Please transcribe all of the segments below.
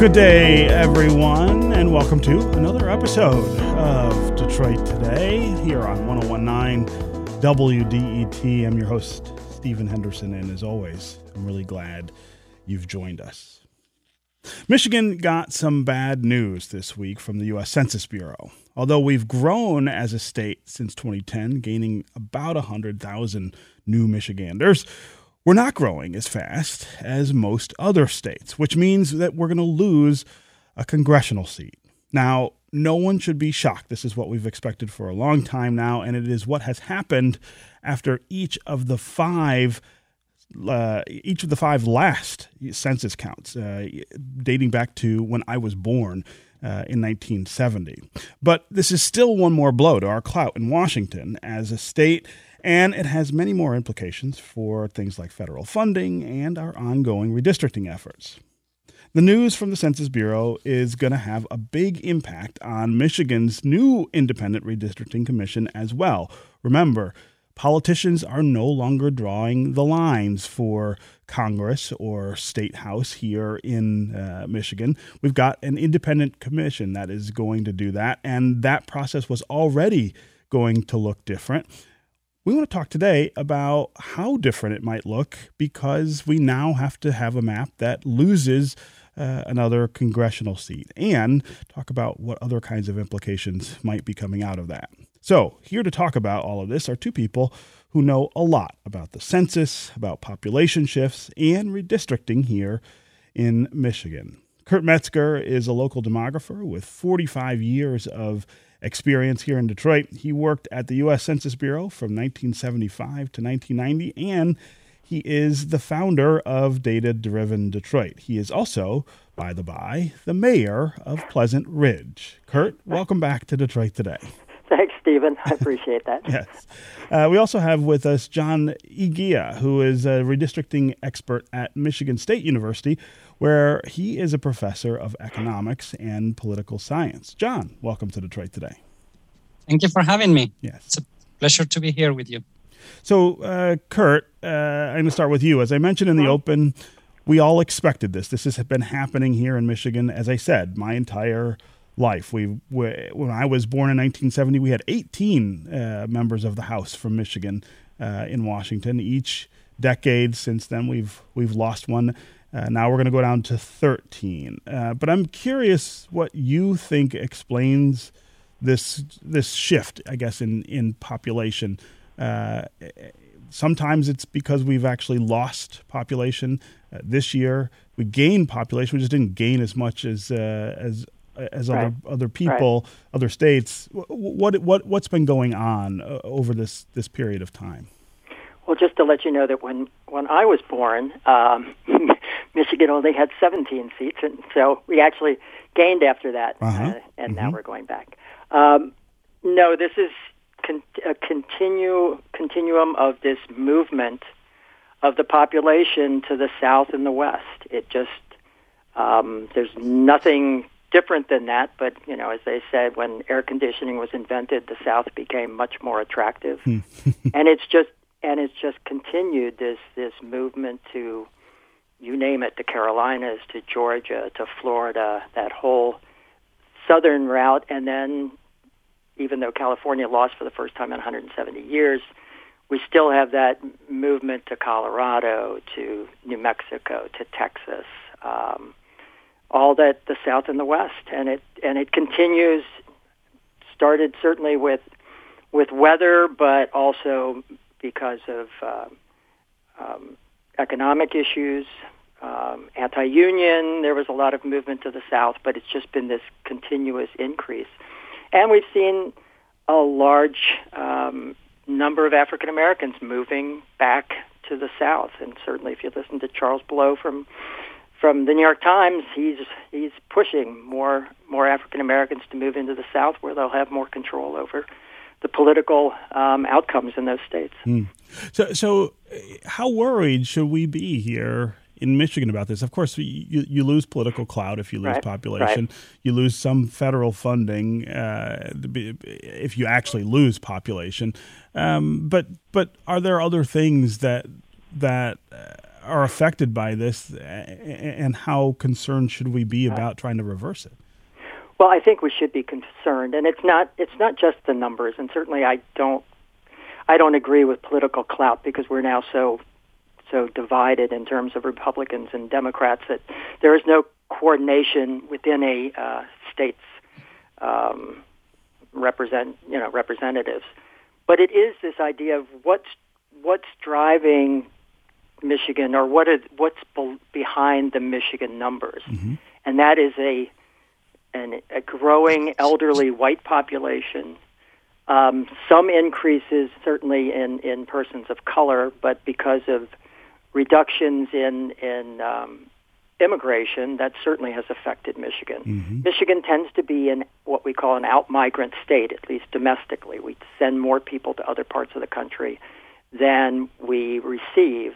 Good day, everyone, and welcome to another episode of Detroit Today here on 1019 WDET. I'm your host, Stephen Henderson, and as always, I'm really glad you've joined us. Michigan got some bad news this week from the U.S. Census Bureau. Although we've grown as a state since 2010, gaining about 100,000 new Michiganders, we're not growing as fast as most other states, which means that we're going to lose a congressional seat. Now, no one should be shocked. This is what we've expected for a long time now, and it is what has happened after each of the five. Uh, each of the five last census counts, uh, dating back to when I was born uh, in 1970. But this is still one more blow to our clout in Washington as a state and it has many more implications for things like federal funding and our ongoing redistricting efforts. The news from the Census Bureau is going to have a big impact on Michigan's new independent redistricting commission as well. Remember, politicians are no longer drawing the lines for Congress or State House here in uh, Michigan. We've got an independent commission that is going to do that, and that process was already going to look different. We want to talk today about how different it might look because we now have to have a map that loses uh, another congressional seat and talk about what other kinds of implications might be coming out of that. So, here to talk about all of this are two people who know a lot about the census, about population shifts, and redistricting here in Michigan. Kurt Metzger is a local demographer with 45 years of experience here in Detroit. He worked at the U.S. Census Bureau from 1975 to 1990, and he is the founder of Data Driven Detroit. He is also, by the by, the mayor of Pleasant Ridge. Kurt, welcome back to Detroit today. Thanks, Stephen. I appreciate that. yes. Uh, we also have with us John Eguia, who is a redistricting expert at Michigan State University, where he is a professor of economics and political science. John, welcome to Detroit today. Thank you for having me. Yes. It's a pleasure to be here with you. So, uh, Kurt, uh, I'm going to start with you. As I mentioned in the open, we all expected this. This has been happening here in Michigan, as I said, my entire life. We, we, when I was born in 1970, we had 18 uh, members of the House from Michigan uh, in Washington. Each decade since then, we've we've lost one. Uh, now we're going to go down to 13. Uh, but I'm curious what you think explains this this shift, I guess, in in population. Uh, sometimes it's because we've actually lost population. Uh, this year we gained population, we just didn't gain as much as as as right. other other people, right. other states. What what what's been going on uh, over this this period of time? Well, just to let you know that when when I was born, um, Michigan only had 17 seats, and so we actually gained after that, uh-huh. uh, and mm-hmm. now we're going back. Um, no, this is con- a continue continuum of this movement of the population to the south and the west. It just um, there's nothing different than that, but you know, as they said, when air conditioning was invented, the South became much more attractive, hmm. and it's just and it's just continued this this movement to you name it, the Carolinas to Georgia to Florida, that whole southern route, and then even though California lost for the first time in 170 years, we still have that movement to Colorado, to New Mexico, to Texas. Um, all that the South and the West, and it and it continues. Started certainly with with weather, but also because of uh, um, economic issues, um, anti-union. There was a lot of movement to the South, but it's just been this continuous increase, and we've seen a large um, number of African Americans moving back to the South, and certainly if you listen to Charles Blow from from the New York Times, he's he's pushing more more African Americans to move into the South, where they'll have more control over the political um, outcomes in those states. Hmm. So, so how worried should we be here in Michigan about this? Of course, you, you lose political clout if you lose right. population. Right. You lose some federal funding uh, if you actually lose population. Um, but but are there other things that that uh, are affected by this, and how concerned should we be about trying to reverse it? Well, I think we should be concerned, and it's not it's not just the numbers, and certainly I don't I don't agree with political clout because we're now so so divided in terms of Republicans and Democrats that there is no coordination within a uh, state's um, represent you know representatives. But it is this idea of what's what's driving Michigan or what is what's be- behind the Michigan numbers, mm-hmm. and that is a an, a growing elderly white population. Um, some increases certainly in, in persons of color, but because of reductions in in um, immigration, that certainly has affected Michigan. Mm-hmm. Michigan tends to be in what we call an out migrant state, at least domestically. We send more people to other parts of the country than we receive,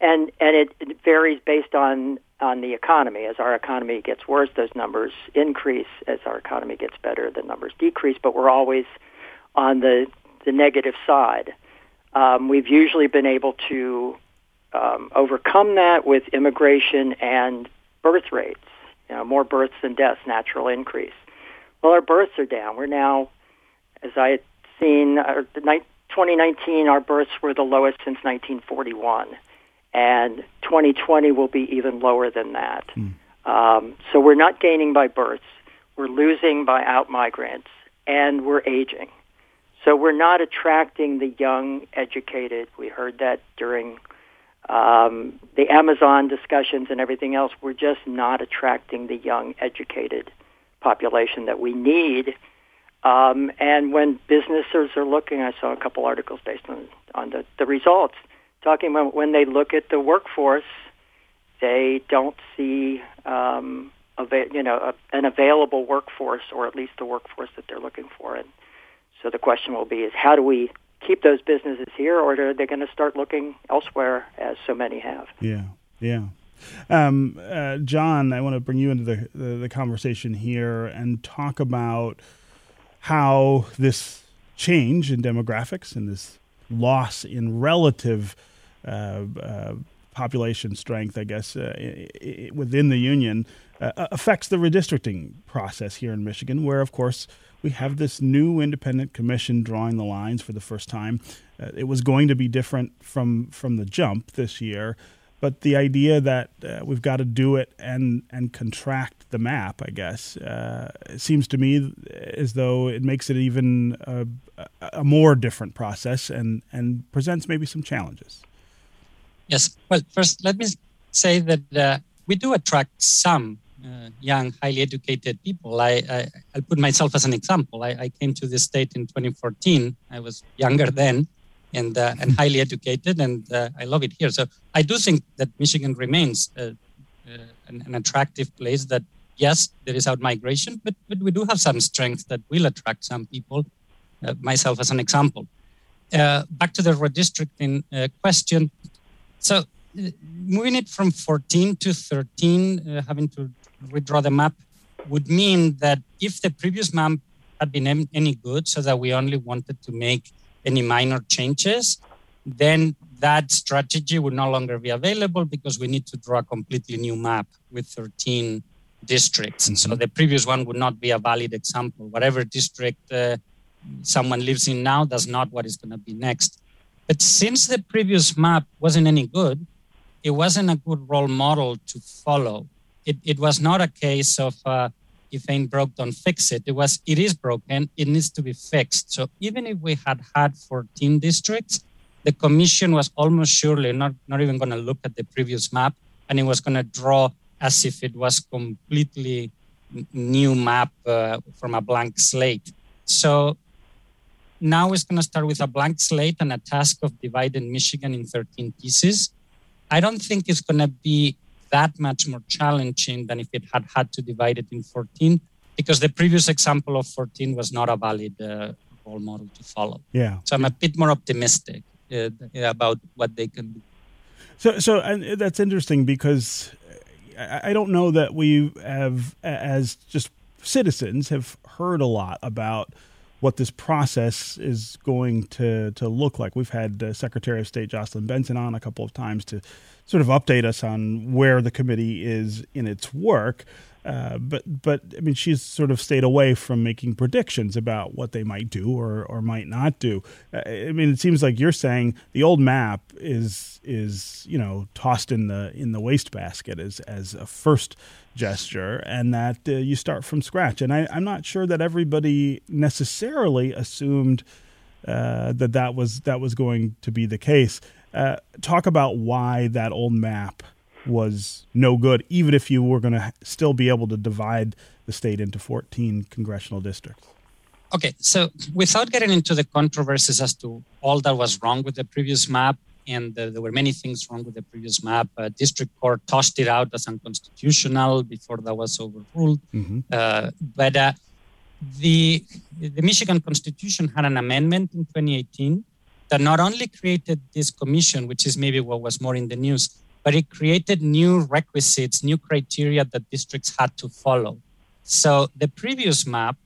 and and it, it varies based on on the economy. As our economy gets worse, those numbers increase. As our economy gets better, the numbers decrease. But we're always on the the negative side. Um, we've usually been able to um, overcome that with immigration and birth rates. You know, more births than deaths, natural increase. Well, our births are down. We're now, as I had seen, uh, 2019, our births were the lowest since 1941, and 2020 will be even lower than that. Mm. Um, so we're not gaining by births, we're losing by out migrants, and we're aging. So we're not attracting the young, educated. We heard that during um, the Amazon discussions and everything else, we're just not attracting the young, educated population that we need. Um, and when businesses are looking, I saw a couple articles based on on the, the results, talking about when they look at the workforce, they don't see um, you know a, an available workforce, or at least the workforce that they're looking for. And so the question will be: is how do we keep those businesses here, or are they going to start looking elsewhere, as so many have? Yeah, yeah. Um, uh, John, I want to bring you into the, the, the conversation here and talk about how this change in demographics and this loss in relative population strength, I guess, uh, within the union uh, affects the redistricting process here in Michigan, where, of course, we have this new independent commission drawing the lines for the first time. Uh, it was going to be different from from the jump this year, but the idea that uh, we've got to do it and and contract the map, I guess, uh, seems to me as though it makes it even a, a, more different process and and presents maybe some challenges. Yes. Well, first, let me say that uh, we do attract some uh, young, highly educated people. I, I, will put myself as an example. I, I, came to the state in 2014. I was younger then and, uh, and highly educated, and uh, I love it here. So I do think that Michigan remains uh, uh, an, an, attractive place that, yes, there is out migration, but, but we do have some strengths that will attract some people, uh, myself as an example. back to the redistricting question. So moving it from 14 to 13, uh, having to redraw the map, would mean that if the previous map had been any good, so that we only wanted to make any minor changes, then that strategy would no longer be available because we need to draw a completely new map with 13 districts. Mm-hmm. So the previous one would not be a valid example. Whatever district uh, someone lives in now, that's not what is going to be next. But since the previous map wasn't any good, it wasn't a good role model to follow. It, it was not a case of uh, if ain't broke, don't fix it. It was it is broken. It needs to be fixed. So even if we had had 14 districts, the commission was almost surely not not even going to look at the previous map, and it was going to draw as if it was completely new map uh, from a blank slate. So now it's going to start with a blank slate and a task of dividing Michigan in 13 pieces. I don't think it's going to be that much more challenging than if it had had to divide it in 14, because the previous example of 14 was not a valid uh, role model to follow. Yeah. So I'm a bit more optimistic uh, about what they can do. So, so and that's interesting because I, I don't know that we have, as just citizens, have heard a lot about what this process is going to, to look like. We've had uh, Secretary of State Jocelyn Benson on a couple of times to sort of update us on where the committee is in its work. Uh, but but I mean, she's sort of stayed away from making predictions about what they might do or, or might not do. Uh, I mean, it seems like you're saying the old map is is you know tossed in the in the wastebasket as as a first gesture, and that uh, you start from scratch. And I, am not sure that everybody necessarily assumed uh, that that was that was going to be the case. Uh, talk about why that old map was no good, even if you were going to still be able to divide the state into 14 congressional districts. Okay, so without getting into the controversies as to all that was wrong with the previous map, and uh, there were many things wrong with the previous map. Uh, district court tossed it out as unconstitutional before that was overruled. Mm-hmm. Uh, but uh, the the Michigan Constitution had an amendment in 2018 that not only created this commission, which is maybe what was more in the news, but it created new requisites, new criteria that districts had to follow. So the previous map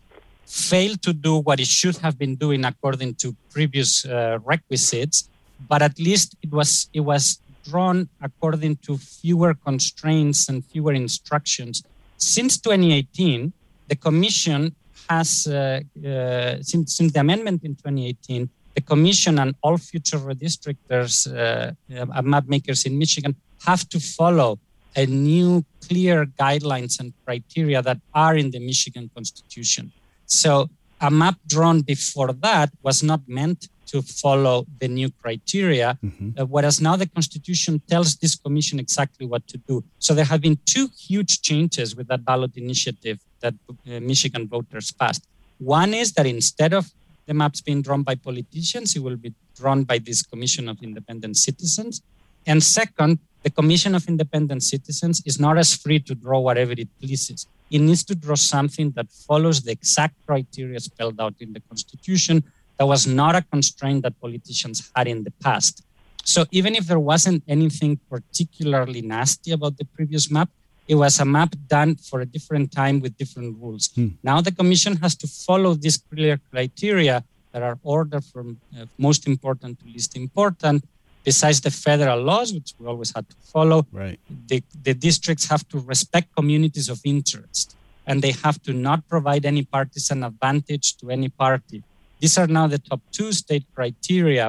failed to do what it should have been doing according to previous uh, requisites, but at least it was it was drawn according to fewer constraints and fewer instructions. Since 2018, the commission has uh, uh, since, since the amendment in 2018 the commission and all future redistrictors, uh, uh, map makers in Michigan, have to follow a new clear guidelines and criteria that are in the Michigan Constitution. So a map drawn before that was not meant to follow the new criteria, mm-hmm. uh, whereas now the Constitution tells this commission exactly what to do. So there have been two huge changes with that ballot initiative that uh, Michigan voters passed. One is that instead of the maps being drawn by politicians. It will be drawn by this Commission of Independent Citizens. And second, the Commission of Independent Citizens is not as free to draw whatever it pleases. It needs to draw something that follows the exact criteria spelled out in the Constitution. That was not a constraint that politicians had in the past. So even if there wasn't anything particularly nasty about the previous map, it was a map done for a different time with different rules. Hmm. Now the commission has to follow these clear criteria that are ordered from uh, most important to least important. Besides the federal laws, which we always had to follow, right. the, the districts have to respect communities of interest and they have to not provide any partisan advantage to any party. These are now the top two state criteria,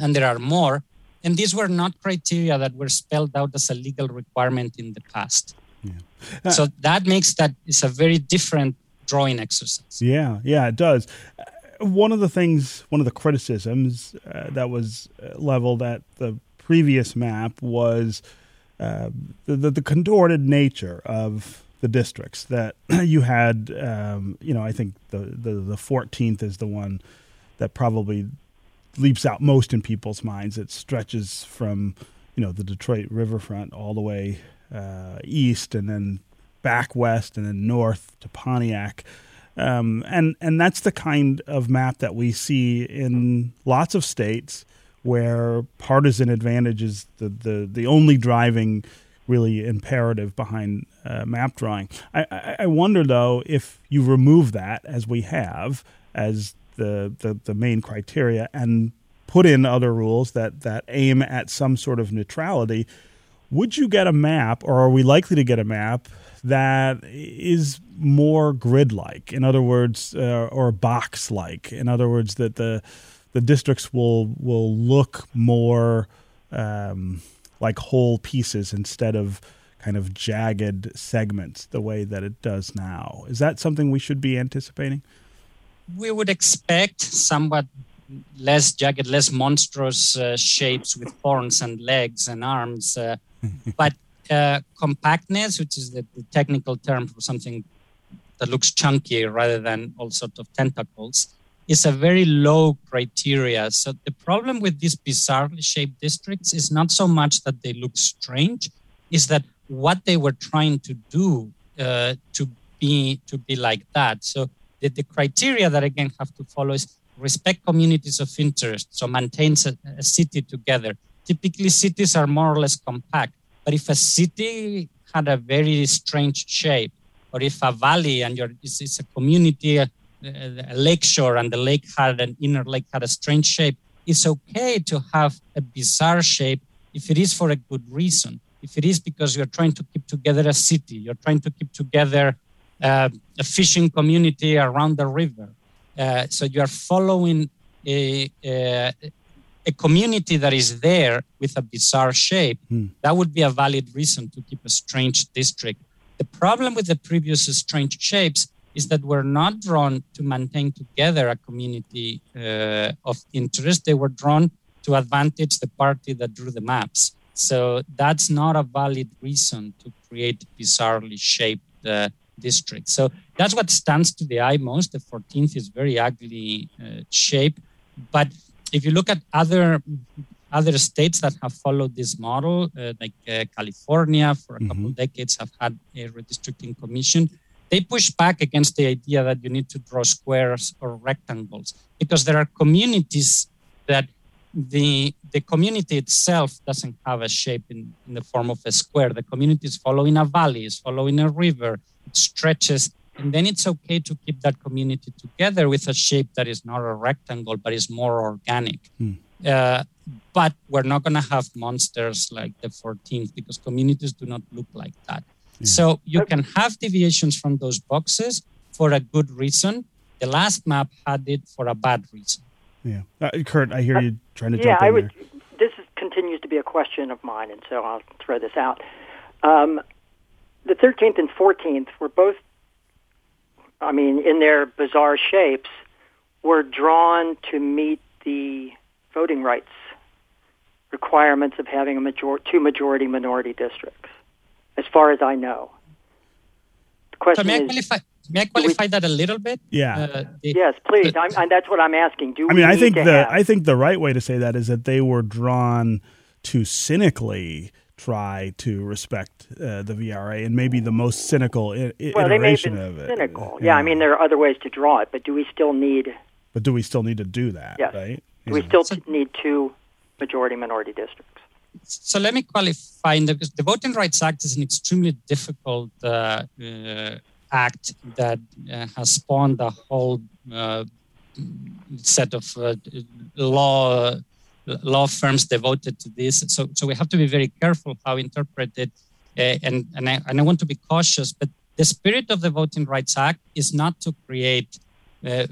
and there are more. And these were not criteria that were spelled out as a legal requirement in the past. Yeah. Uh, so that makes that it's a very different drawing exercise. Yeah, yeah, it does. Uh, one of the things, one of the criticisms uh, that was uh, leveled at the previous map was uh, the, the, the contorted nature of the districts that you had. Um, you know, I think the, the 14th is the one that probably leaps out most in people's minds. It stretches from you know the Detroit riverfront all the way uh, east, and then back west, and then north to Pontiac. Um, and and that's the kind of map that we see in lots of states where partisan advantage is the, the, the only driving really imperative behind uh, map drawing. I, I, I, wonder though if you remove that as we have as the, the, the main criteria and put in other rules that, that aim at some sort of neutrality, would you get a map, or are we likely to get a map that is more grid-like? In other words, uh, or box-like. In other words, that the the districts will will look more um, like whole pieces instead of kind of jagged segments, the way that it does now. Is that something we should be anticipating? we would expect somewhat less jagged, less monstrous uh, shapes with horns and legs and arms. Uh, but uh, compactness, which is the, the, technical term for something that looks chunky rather than all sorts of tentacles, is a very low criteria. So the problem with these bizarrely shaped districts is not so much that they look strange, is that what they were trying to do uh, to be to be like that. So the, the criteria that again have to follow is respect communities of interest, so maintains a, a, city together. Typically, cities are more or less compact, but if a city had a very strange shape, or if a valley and your it's, it's a community a lakeshore and the lake had an inner lake had a strange shape, it's okay to have a bizarre shape if it is for a good reason. If it is because you're trying to keep together a city, you're trying to keep together uh, a fishing community around the river. Uh, so you are following a, a, a, community that is there with a bizarre shape. Hmm. That would be a valid reason to keep a strange district. The problem with the previous strange shapes is that we're not drawn to maintain together a community uh, of interest. They were drawn to advantage the party that drew the maps. So that's not a valid reason to create bizarrely shaped uh, districts. So that's what stands to the eye most. The 14th is very ugly uh, shape. But if you look at other other states that have followed this model, uh, like uh, California, for a mm-hmm. couple decades, have had a redistricting commission they push back against the idea that you need to draw squares or rectangles because there are communities that the the community itself doesn't have a shape in, in the form of a square. The community is following a valley, is following a river, it stretches, and then it's okay to keep that community together with a shape that is not a rectangle but is more organic. Hmm. Uh, but we're not going to have monsters like the 14th because communities do not look like that. So you can have deviations from those boxes for a good reason. The last map had it for a bad reason. Yeah, uh, Kurt, I hear you trying to. Yeah, I would. There. This is, continues to be a question of mine, and so I'll throw this out. Um, the 13th and 14th were both, I mean, in their bizarre shapes, were drawn to meet the voting rights requirements of having a major- two majority minority districts as far as I know. The question so may I qualify, may I qualify we, that a little bit? Yeah. Uh, the, yes, please. The, I'm, that's what I'm asking. Do I mean? I think the have, I think the right way to say that is that they were drawn to cynically try to respect uh, the VRA and maybe the most cynical I- well, iteration they may have of it. Cynical. Yeah. yeah. I mean there are other ways to draw it, but do we still need? But do we still need to do that? Yes. Right. Do yeah. we still need two majority minority districts? So let me qualify. The, the Voting Rights Act is an extremely difficult uh, uh, act that uh, has spawned a whole uh, set of uh, law law firms devoted to this. So, so we have to be very careful how we interpret it. Uh, and, and, I, and I want to be cautious, but the spirit of the Voting Rights Act is not to create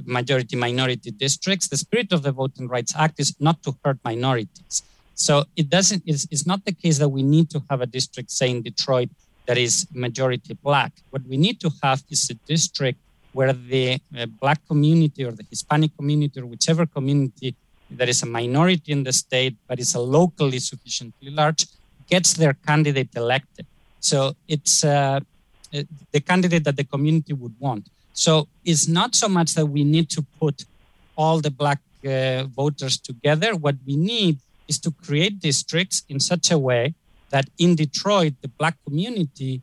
majority minority districts. The spirit of the Voting Rights Act is not to hurt minorities. So it doesn't. It's, it's not the case that we need to have a district, say in Detroit, that is majority black. What we need to have is a district where the uh, black community or the Hispanic community or whichever community that is a minority in the state but is a locally sufficiently large gets their candidate elected. So it's uh, uh the candidate that the community would want. So it's not so much that we need to put all the black uh, voters together. What we need is to create districts in such a way that in Detroit, the black community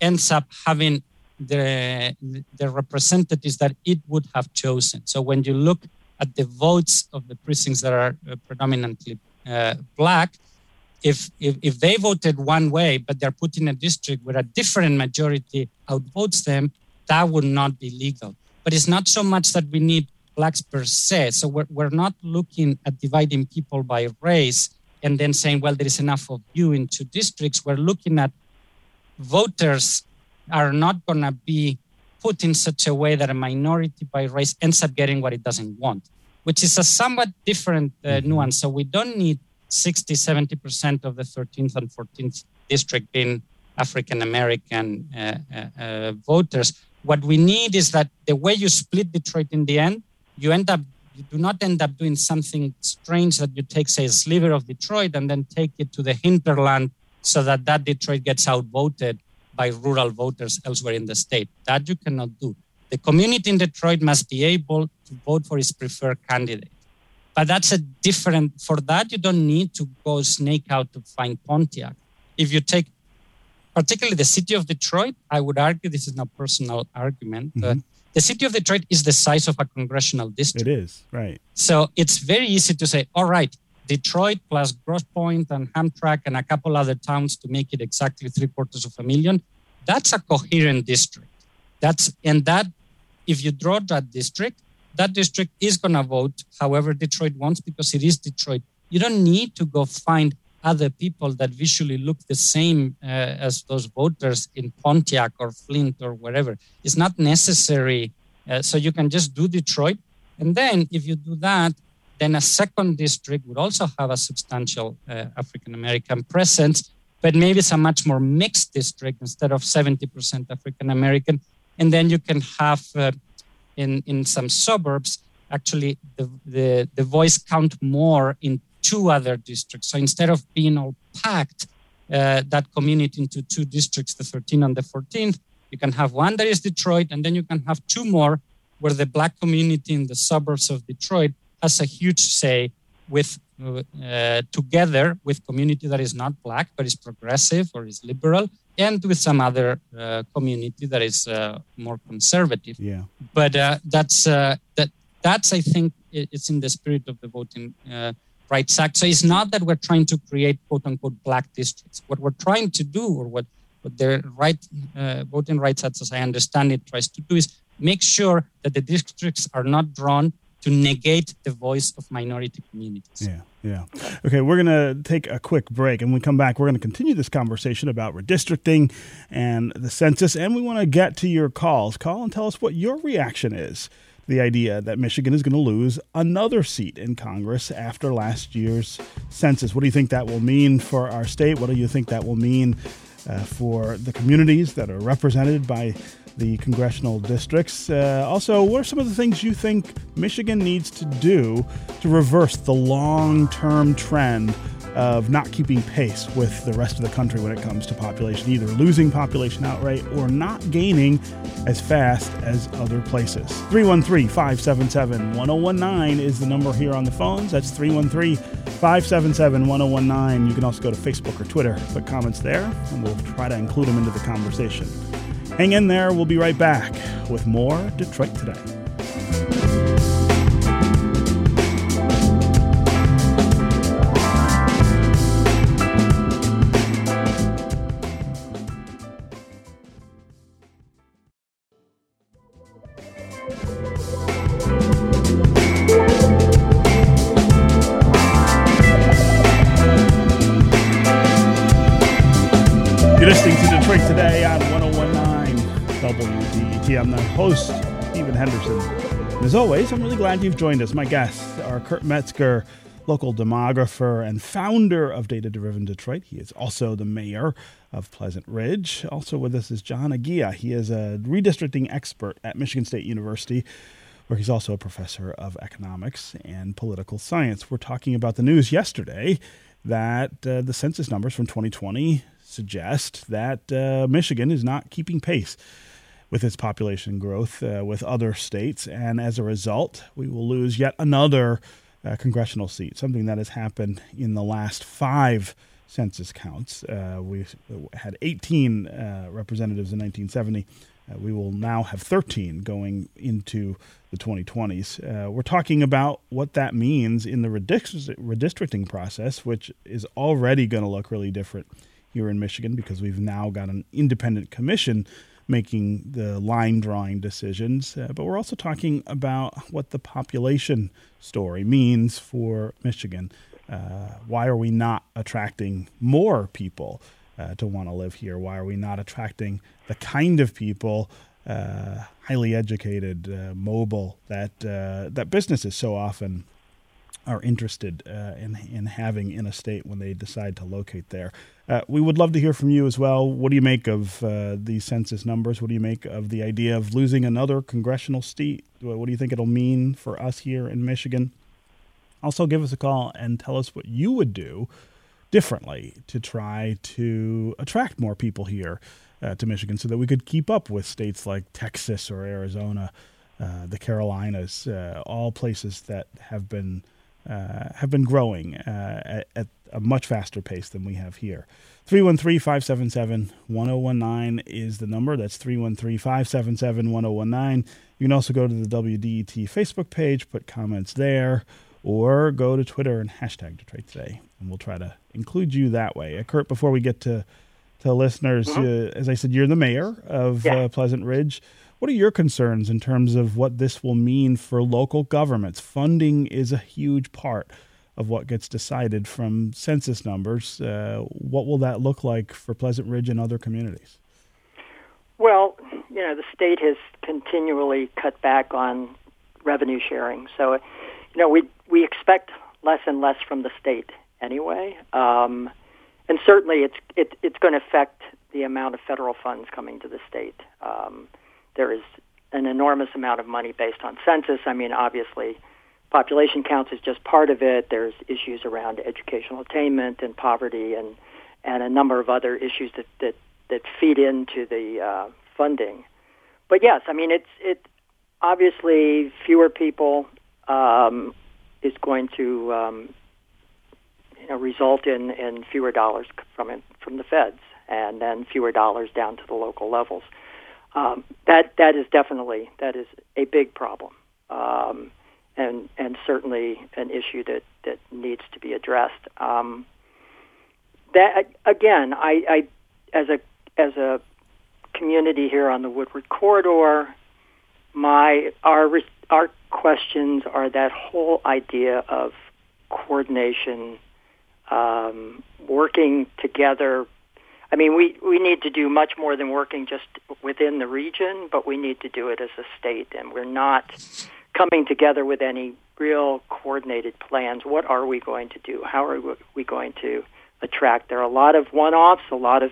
ends up having the, the representatives that it would have chosen. So when you look at the votes of the precincts that are uh, predominantly uh, black, if, if, if they voted one way, but they're put in a district where a different majority outvotes them, that would not be legal. But it's not so much that we need blacks per se. So we're, we're not looking at dividing people by race and then saying, well, there is enough of you in two districts. We're looking at voters are not going to be put in such a way that a minority by race ends up getting what it doesn't want, which is a somewhat different uh, mm-hmm. nuance. So we don't need 60, 70% of the 13th and 14th district being African American uh, uh, uh, voters. What we need is that the way you split Detroit in the end you end up you do not end up doing something strange that you take say a sliver of detroit and then take it to the hinterland so that that detroit gets outvoted by rural voters elsewhere in the state. That you cannot do. The community in detroit must be able to vote for its preferred candidate. But that's a different for that you don't need to go snake out to find pontiac. If you take particularly the city of detroit i would argue this is not personal argument mm-hmm. The city of Detroit is the size of a congressional district. It is, right. So it's very easy to say, all right, Detroit plus Grosse Pointe and Hamtramck and a couple other towns to make it exactly three quarters of a million. That's a coherent district. That's and that if you draw that district, that district is going to vote however Detroit wants because it is Detroit. You don't need to go find other people that visually look the same uh, as those voters in Pontiac or Flint or wherever. It's not necessary. Uh, so you can just do Detroit. And then if you do that, then a second district would also have a substantial uh, African American presence, but maybe it's a much more mixed district instead of 70% African American. And then you can have uh, in, in some suburbs, actually the, the, the voice count more in two other districts. So instead of being all packed, uh, that community into two districts, the 13th and the 14th, you can have one that is Detroit, and then you can have two more where the black community in the suburbs of Detroit has a huge say with uh, together with community that is not black but is progressive or is liberal and with some other uh, community that is uh, more conservative yeah but uh, that's uh, that that's i think it's in the spirit of the voting uh, act so it's not that we're trying to create quote unquote black districts what we're trying to do or what what the right voting rights act as i understand it tries to do is make sure that the districts are not drawn to negate the voice of minority communities. Yeah, yeah. Okay, we're going to take a quick break. And when we come back, we're going to continue this conversation about redistricting and the census. And we want to get to your calls. Call and tell us what your reaction is the idea that Michigan is going to lose another seat in Congress after last year's census. What do you think that will mean for our state? What do you think that will mean uh, for the communities that are represented by the congressional districts. Uh, also, what are some of the things you think Michigan needs to do to reverse the long term trend of not keeping pace with the rest of the country when it comes to population, either losing population outright or not gaining as fast as other places? 313 577 1019 is the number here on the phones. That's 313 577 1019. You can also go to Facebook or Twitter, put comments there, and we'll try to include them into the conversation. Hang in there. We'll be right back with more Detroit Today. Host, Stephen Henderson. And as always, I'm really glad you've joined us. My guests are Kurt Metzger, local demographer and founder of Data Driven Detroit. He is also the mayor of Pleasant Ridge. Also with us is John Eguia. He is a redistricting expert at Michigan State University where he's also a professor of economics and political science. We're talking about the news yesterday that uh, the census numbers from 2020 suggest that uh, Michigan is not keeping pace with its population growth uh, with other states. And as a result, we will lose yet another uh, congressional seat, something that has happened in the last five census counts. Uh, we had 18 uh, representatives in 1970. Uh, we will now have 13 going into the 2020s. Uh, we're talking about what that means in the redistricting process, which is already going to look really different here in Michigan because we've now got an independent commission making the line drawing decisions. Uh, but we're also talking about what the population story means for Michigan. Uh, why are we not attracting more people uh, to want to live here? Why are we not attracting the kind of people, uh, highly educated, uh, mobile, that uh, that businesses so often are interested uh, in in having in a state when they decide to locate there. Uh, we would love to hear from you as well. What do you make of uh, these census numbers? What do you make of the idea of losing another congressional seat? What do you think it'll mean for us here in Michigan? Also, give us a call and tell us what you would do differently to try to attract more people here uh, to Michigan so that we could keep up with states like Texas or Arizona, uh, the Carolinas, uh, all places that have been have been growing uh, at, at, a much faster pace than we have here. 313 577 1019 is the number. That's 313 577 1019. You can also go to the WDET Facebook page, put comments there, or go to Twitter and hashtag Detroit Today, and we'll try to include you that way. Uh, Kurt, before we get to, to listeners, mm-hmm. uh, as I said, you're the mayor of yeah. uh, Pleasant Ridge. What are your concerns in terms of what this will mean for local governments? Funding is a huge part of what gets decided from census numbers. Uh, what will that look like for Pleasant Ridge and other communities? Well, you know, the state has continually cut back on revenue sharing. So, you know, we we expect less and less from the state anyway, um, and certainly it's it, it's going to affect the amount of federal funds coming to the state. Um, there is an enormous amount of money based on census. I mean, obviously, population counts is just part of it. There's issues around educational attainment and poverty, and and a number of other issues that that that feed into the uh, funding. But yes, I mean it's it obviously fewer people um, is going to um, you know result in, in fewer dollars from from the feds, and then fewer dollars down to the local levels. Um, that that is definitely that is a big problem, um, and and certainly an issue that that needs to be addressed. Um, that again, I, I as a as a community here on the Woodward corridor, my our our questions are that whole idea of coordination, um, working together. I mean, we we need to do much more than working just within the region, but we need to do it as a state, and we're not coming together with any real coordinated plans. What are we going to do? How are we going to attract? There are a lot of one-offs, a lot of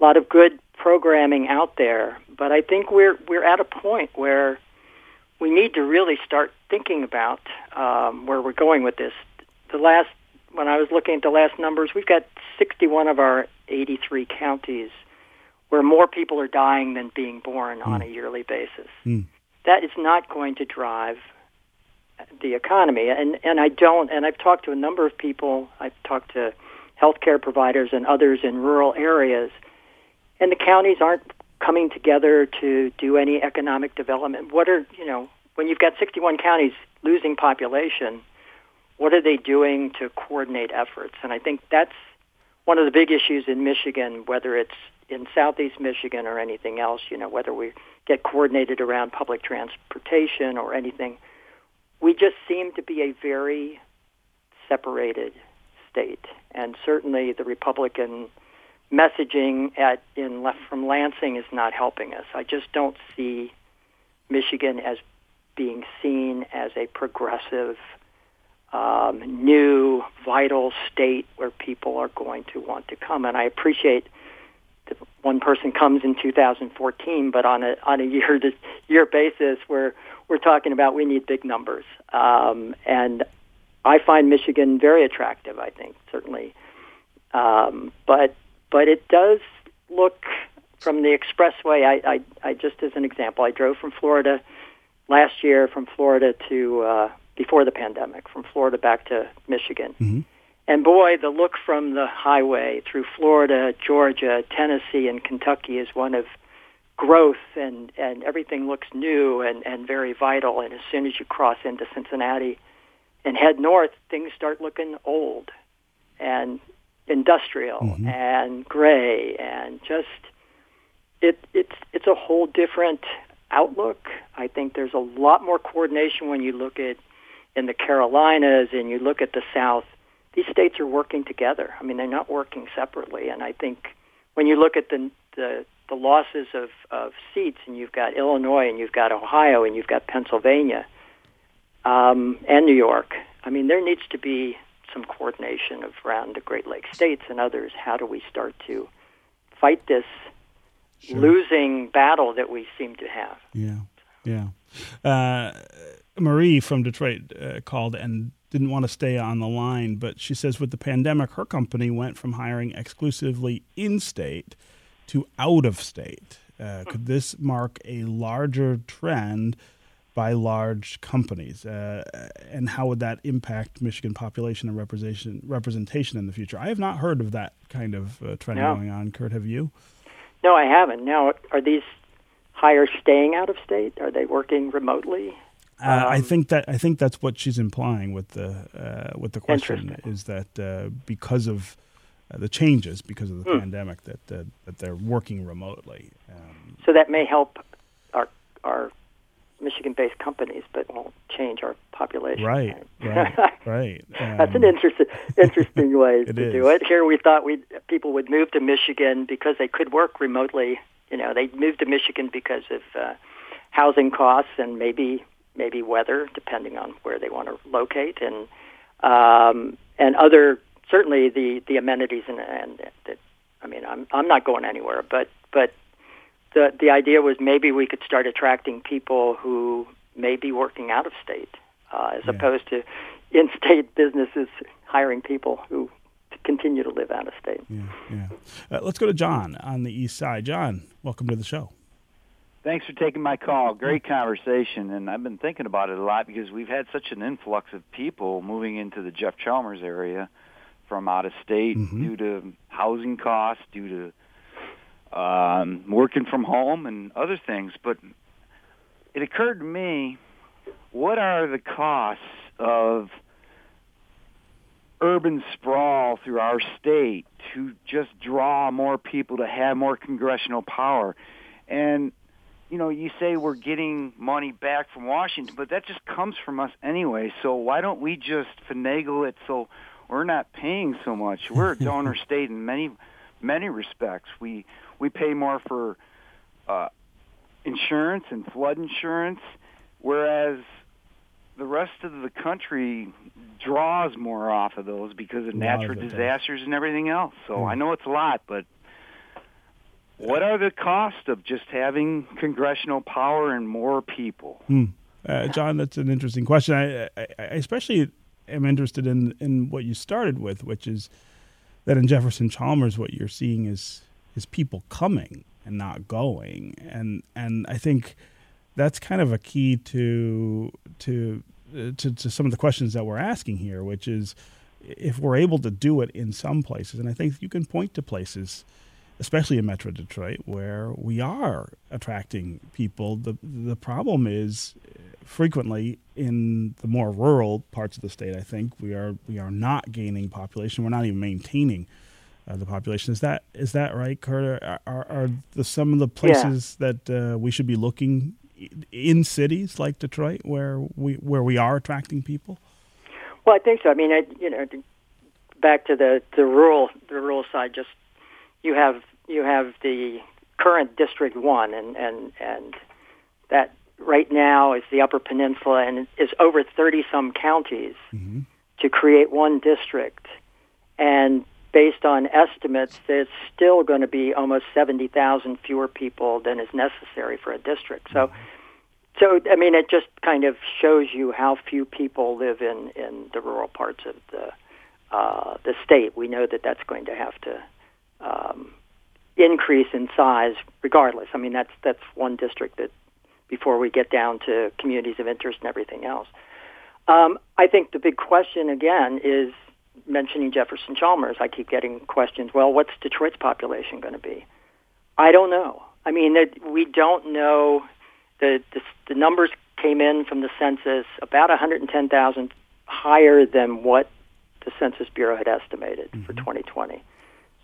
a lot of good programming out there, but I think we're we're at a point where we need to really start thinking about um, where we're going with this. The last when I was looking at the last numbers, we've got 61 of our 83 counties where more people are dying than being born mm. on a yearly basis. Mm. That is not going to drive the economy, and and I don't. And I've talked to a number of people. I've talked to healthcare providers and others in rural areas and the counties aren't coming together to do any economic development. What are you know when you've got 61 counties losing population? What are they doing to coordinate efforts? And I think that's one of the big issues in Michigan, whether it's in southeast Michigan or anything else. You know, whether we get coordinated around public transportation or anything. We just seem to be a very separated state, and certainly the Republican messaging at in left from Lansing is not helping us. I just don't see Michigan as being seen as a progressive, um, new, vital state where people are going to want to come. And I appreciate that one person comes in 2014, but on a on a year to year basis, we're we're talking about we need big numbers. Um, and I find Michigan very attractive. I think certainly, um, but but it does look from the expressway. I, I, I just as an example, I drove from Florida last year from Florida to uh, before the pandemic, from Florida back to Michigan. Mm-hmm. And boy, the look from the highway through Florida, Georgia, Tennessee, and Kentucky is one of growth, and, and everything looks new and, and very vital. And as soon as you cross into Cincinnati and head north, things start looking old. And industrial mm-hmm. and gray and just it it's it's a whole different outlook. I think there's a lot more coordination when you look at in the Carolinas and you look at the South. These states are working together. I mean, they're not working separately. And I think when you look at the the, the losses of, of seats, and you've got Illinois, and you've got Ohio, and you've got Pennsylvania, um, and New York. I mean, there needs to be some coordination of around the Great Lakes states and others. How do we start to fight this sure. losing battle that we seem to have? Yeah, yeah. Uh, Marie from Detroit uh, called and didn't want to stay on the line, but she says with the pandemic, her company went from hiring exclusively in state to out of state. Uh, could this mark a larger trend by large companies, uh, and how would that impact Michigan population and representation representation in the future? I have not heard of that kind of uh, trend no. going on. Kurt, have you? No, I haven't. Now, are these hires staying out of state? Are they working remotely? Uh, um, I think that I think that's what she's implying with the uh, with the question is that uh, because of uh, the changes because of the hmm. pandemic that that they're working remotely. Um, so that may help our our Michigan-based companies, but won't change our population. Right, right, right. Um, That's an um, interesting, interesting way to is. do it. Here, we thought we people would move to Michigan because they could work remotely. You know, they moved to Michigan because of uh, housing costs and maybe maybe weather, depending on where they want to locate, and um, and other certainly the the amenities and and that. I mean, I'm I'm not going anywhere, but but the the idea was maybe we could start attracting people who may be working out of state, uh, as yeah. opposed to in-state businesses hiring people who continue to live out of state. Yeah, yeah. Uh, let's go to John on the east side. John, welcome to the show. Thanks for taking my call. Great conversation, and I've been thinking about it a lot because we've had such an influx of people moving into the Jeff Chalmers area from out of state mm-hmm. due to housing costs, due to um, working from home and other things. But it occurred to me, what are the costs of urban sprawl through our state to just draw more people to have more congressional power? And you know, you say we're getting money back from Washington, but that just comes from us anyway. So why don't we just finagle it so we're not paying so much? We're a donor state in many many respects. We we pay more for uh, insurance and flood insurance, whereas the rest of the country draws more off of those because of natural disasters and everything else. So mm. I know it's a lot, but what are the costs of just having congressional power and more people? Hmm. Uh, John, that's an interesting question. I, I, I, especially am interested in in what you started with, which is that in Jefferson Chalmers, what you're seeing is is people coming and not going, and and I think that's kind of a key to to uh, to, to some of the questions that we're asking here, which is if we're able to do it in some places, and I think you can point to places especially in Metro Detroit, where we are attracting people. The the problem is frequently in the more rural parts of the state. I think we are we are not gaining population. We're not even maintaining uh, the population. Is that is that right, Kurt? Are, are, are the, some of the places yeah. that uh, we should be looking in cities like Detroit where we where we are attracting people? Well, I think so. I mean, I, you know, back to the the rural the rural side, just you have you have the current District One, and and and that right now is the Upper Peninsula, and is over thirty some counties mm-hmm. to create one district, and based on estimates, there's still going to be almost seventy thousand fewer people than is necessary for a district. So. Mm-hmm. So I mean, it just kind of shows you how few people live in in the rural parts of the uh, the state. We know that that's going to have to um, increase in size regardless. I mean, that's that's one district that before we get down to communities of interest and everything else. Um, I think the big question again is mentioning Jefferson Chalmers. I keep getting questions. Well, what's Detroit's population going to be? I don't know. I mean, we don't know. The, the the numbers came in from the census about 110,000 higher than what the Census Bureau had estimated mm-hmm. for 2020.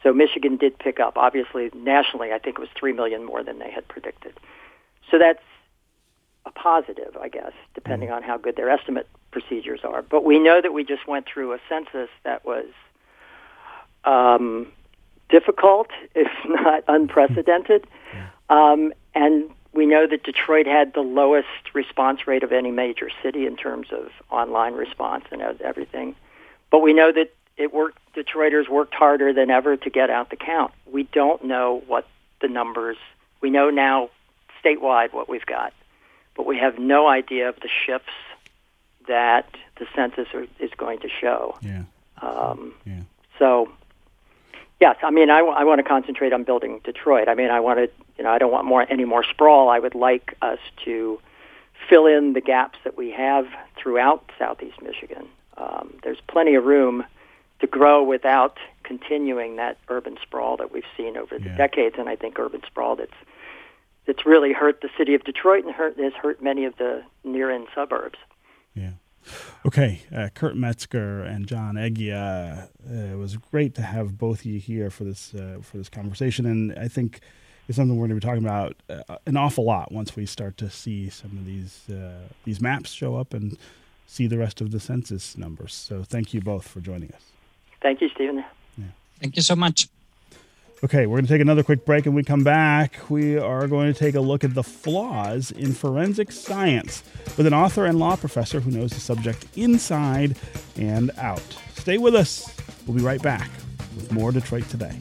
So Michigan did pick up. Obviously, nationally, I think it was 3 million more than they had predicted. So that's a positive, I guess, depending mm-hmm. on how good their estimate procedures are. But we know that we just went through a census that was um, difficult, if not unprecedented. Um, and we know that Detroit had the lowest response rate of any major city in terms of online response and everything. But we know that it worked. Detroiters worked harder than ever to get out the count. We don't know what the numbers. We know now statewide what we've got, but we have no idea of the shifts that the census are, is going to show. Yeah. Um, yeah. So, yes, I mean, I, w- I want to concentrate on building Detroit. I mean, I want to, you know, I don't want more any more sprawl. I would like us to fill in the gaps that we have throughout Southeast Michigan. Um, there's plenty of room to grow without continuing that urban sprawl that we've seen over the yeah. decades. And I think urban sprawl that's that's really hurt the city of Detroit and hurt has hurt many of the near end suburbs. Yeah. Okay, uh, Kurt Metzger and John Eguia. Uh, it was great to have both of you here for this uh, for this conversation, and I think is something we're going to be talking about uh, an awful lot once we start to see some of these uh, these maps show up and see the rest of the census numbers. So thank you both for joining us. Thank you, Stephen. Yeah. Thank you so much. Okay, we're going to take another quick break and we come back. We are going to take a look at the flaws in forensic science with an author and law professor who knows the subject inside and out. Stay with us. We'll be right back with more Detroit Today.